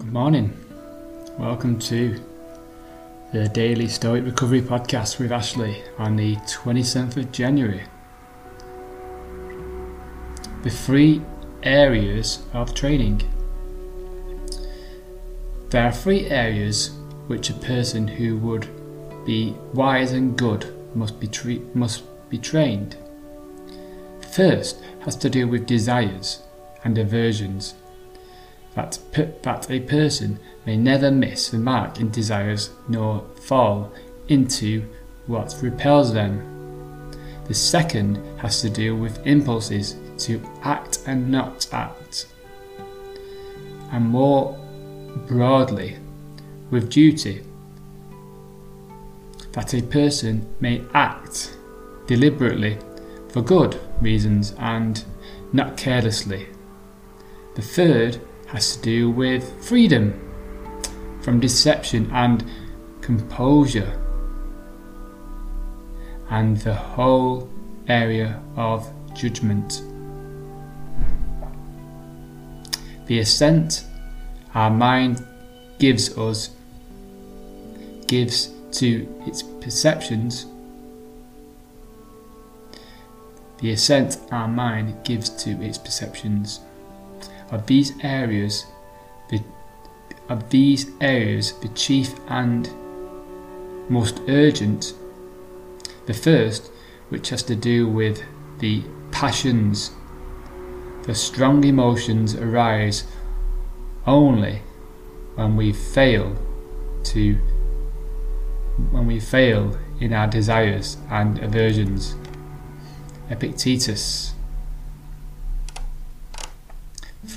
Good morning. Welcome to the Daily Stoic Recovery Podcast with Ashley on the 27th of January. The three areas of training. There are three areas which a person who would be wise and good must be, tre- must be trained. First has to do with desires and aversions that, that a person may never miss the mark in desires nor fall into what repels them. The second has to do with impulses to act and not act, and more broadly, with duty. That a person may act deliberately for good reasons and not carelessly. The third has to do with freedom from deception and composure, and the whole area of judgment. The assent our mind gives us gives to its perceptions. The assent our mind gives to its perceptions of these areas, the, of these areas, the chief and most urgent. The first, which has to do with the passions. The strong emotions arise only when we fail to when we fail in our desires and aversions. Epictetus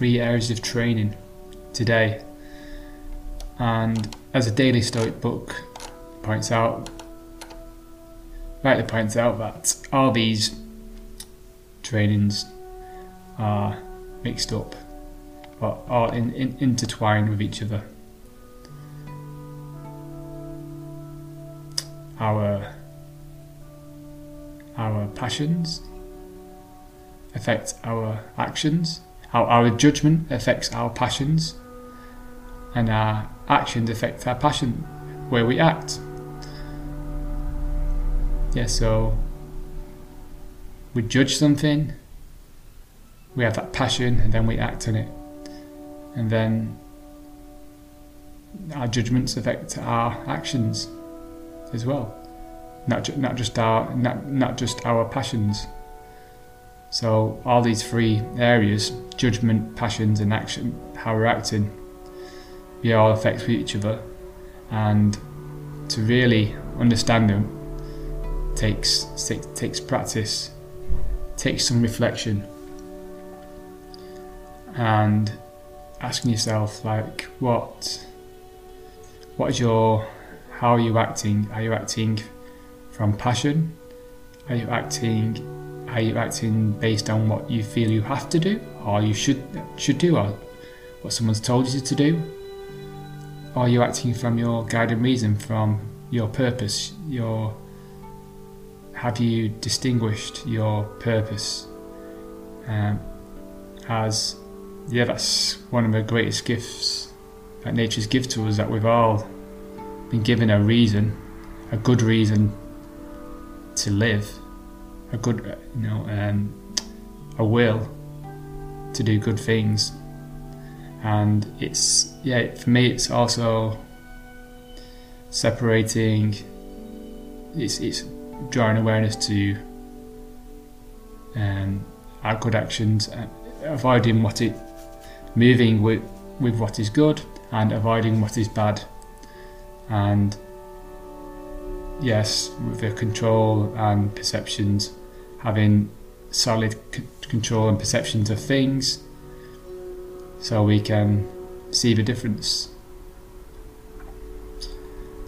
three areas of training today. And as a daily Stoic book points out, rightly points out that all these trainings are mixed up or are in, in, intertwined with each other. Our our passions affect our actions how our judgment affects our passions, and our actions affect our passion, where we act. Yeah, so we judge something, we have that passion, and then we act on it. And then our judgments affect our actions as well. Not, ju- not just our not, not just our passions. So all these three areas, judgment, passions and action, how we're acting, we all affect each other. And to really understand them takes takes practice, takes some reflection and asking yourself like what what is your how are you acting? Are you acting from passion? Are you acting are you acting based on what you feel you have to do, or you should should do, or what someone's told you to do? Are you acting from your guiding reason, from your purpose, your have you distinguished your purpose um, as yeah that's one of the greatest gifts that nature's given to us that we've all been given a reason a good reason to live a good, you know, um, a will to do good things. And it's yeah, for me, it's also separating. It's it's drawing awareness to um, our good actions, uh, avoiding what it, moving with with what is good, and avoiding what is bad, and yes, with the control and perceptions having solid c- control and perceptions of things so we can see the difference.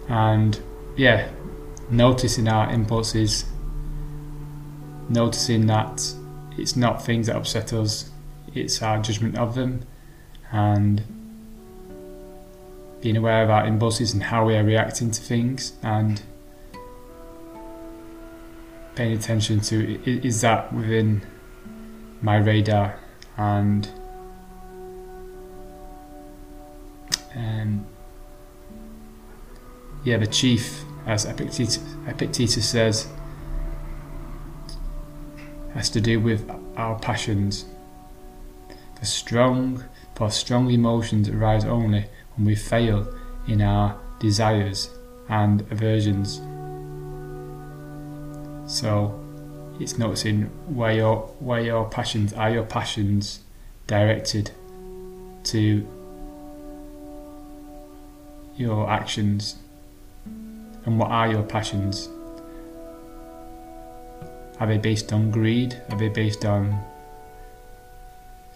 And yeah, noticing our impulses, noticing that it's not things that upset us, it's our judgment of them, and being aware of our impulses and how we are reacting to things and paying attention to is that within my radar and um, yeah, the chief, as Epictetus, Epictetus says, has to do with our passions. The strong, for strong emotions arise only when we fail in our desires and aversions. So it's noticing where your where your passions are your passions directed to your actions and what are your passions. Are they based on greed? Are they based on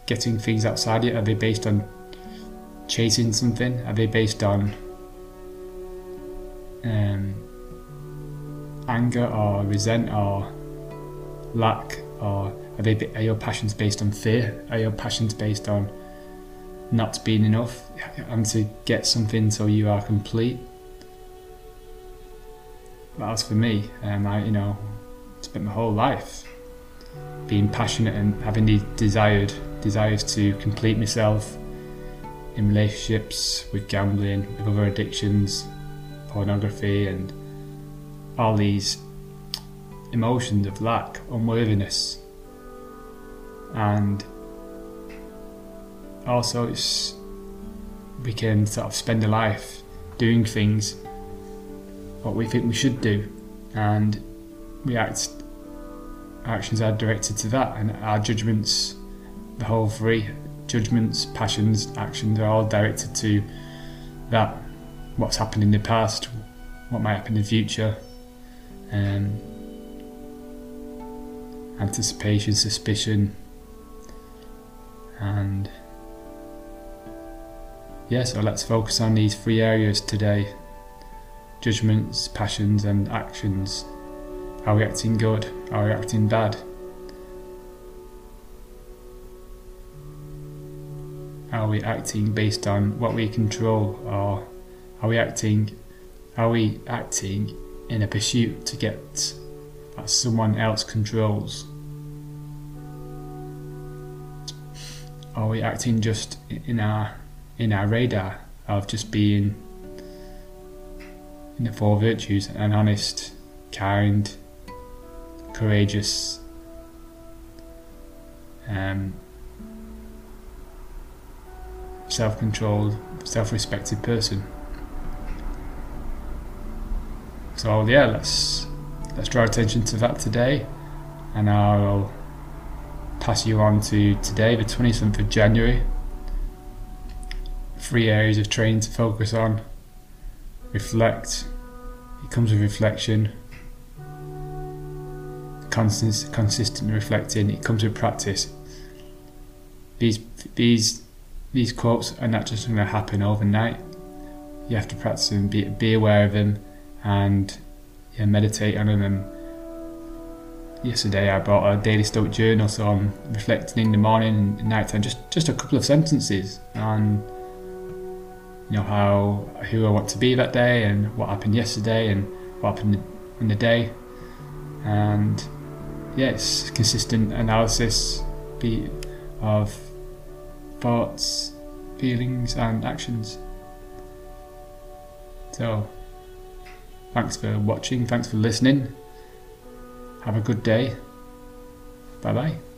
getting things outside you? Are they based on chasing something? Are they based on um, anger or resent or lack or are they are your passions based on fear? Are your passions based on not being enough? And to get something so you are complete? But as for me. Um, I you know spent my whole life being passionate and having these desired desires to complete myself in relationships with gambling with other addictions pornography and all these emotions of lack, unworthiness, and also we can sort of spend a life doing things what we think we should do, and we act actions are directed to that, and our judgments, the whole three judgments, passions, actions are all directed to that. What's happened in the past, what might happen in the future, um, anticipation, suspicion, and yeah, so let's focus on these three areas today judgments, passions, and actions. Are we acting good? Are we acting bad? Are we acting based on what we control, or are we acting? Are we acting in a pursuit to get that someone else controls? Are we acting just in our in our radar of just being in the four virtues and honest, kind, courageous, um, self-controlled, self-respected person? So yeah, let's let's draw attention to that today, and I'll pass you on to today, the 27th of January. Three areas of training to focus on. Reflect. It comes with reflection. Constant, consistent reflecting. It comes with practice. These these these quotes are not just going to happen overnight. You have to practice them. Be be aware of them and yeah, meditate on them. And yesterday I bought a daily stoic journal, so I'm reflecting in the morning and night time, just just a couple of sentences on you know how who I want to be that day and what happened yesterday and what happened in the day, and yes, consistent analysis be of thoughts, feelings, and actions. So Thanks for watching, thanks for listening. Have a good day. Bye bye.